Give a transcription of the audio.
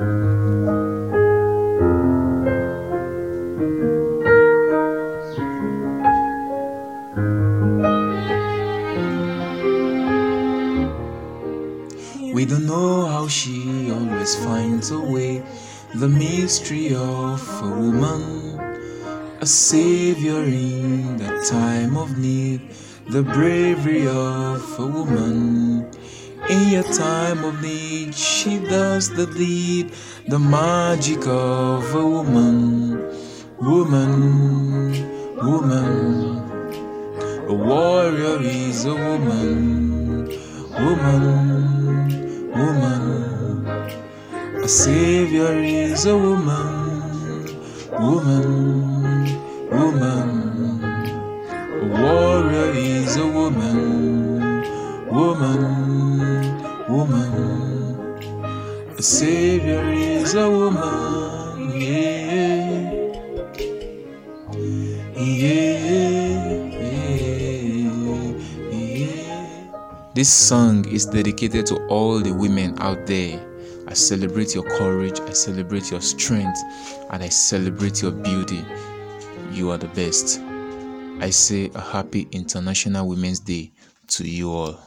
We don't know how she always finds a way. The mystery of a woman, a savior in the time of need. The bravery of a woman. In your time of need, she does the deed. The magic of a woman. Woman, woman. A warrior is a woman. Woman, woman. A savior is a woman. Woman, woman. A warrior is a woman. Woman. A savior is a woman. Yeah. Yeah. Yeah. Yeah. This song is dedicated to all the women out there. I celebrate your courage, I celebrate your strength, and I celebrate your beauty. You are the best. I say a happy International Women's Day to you all.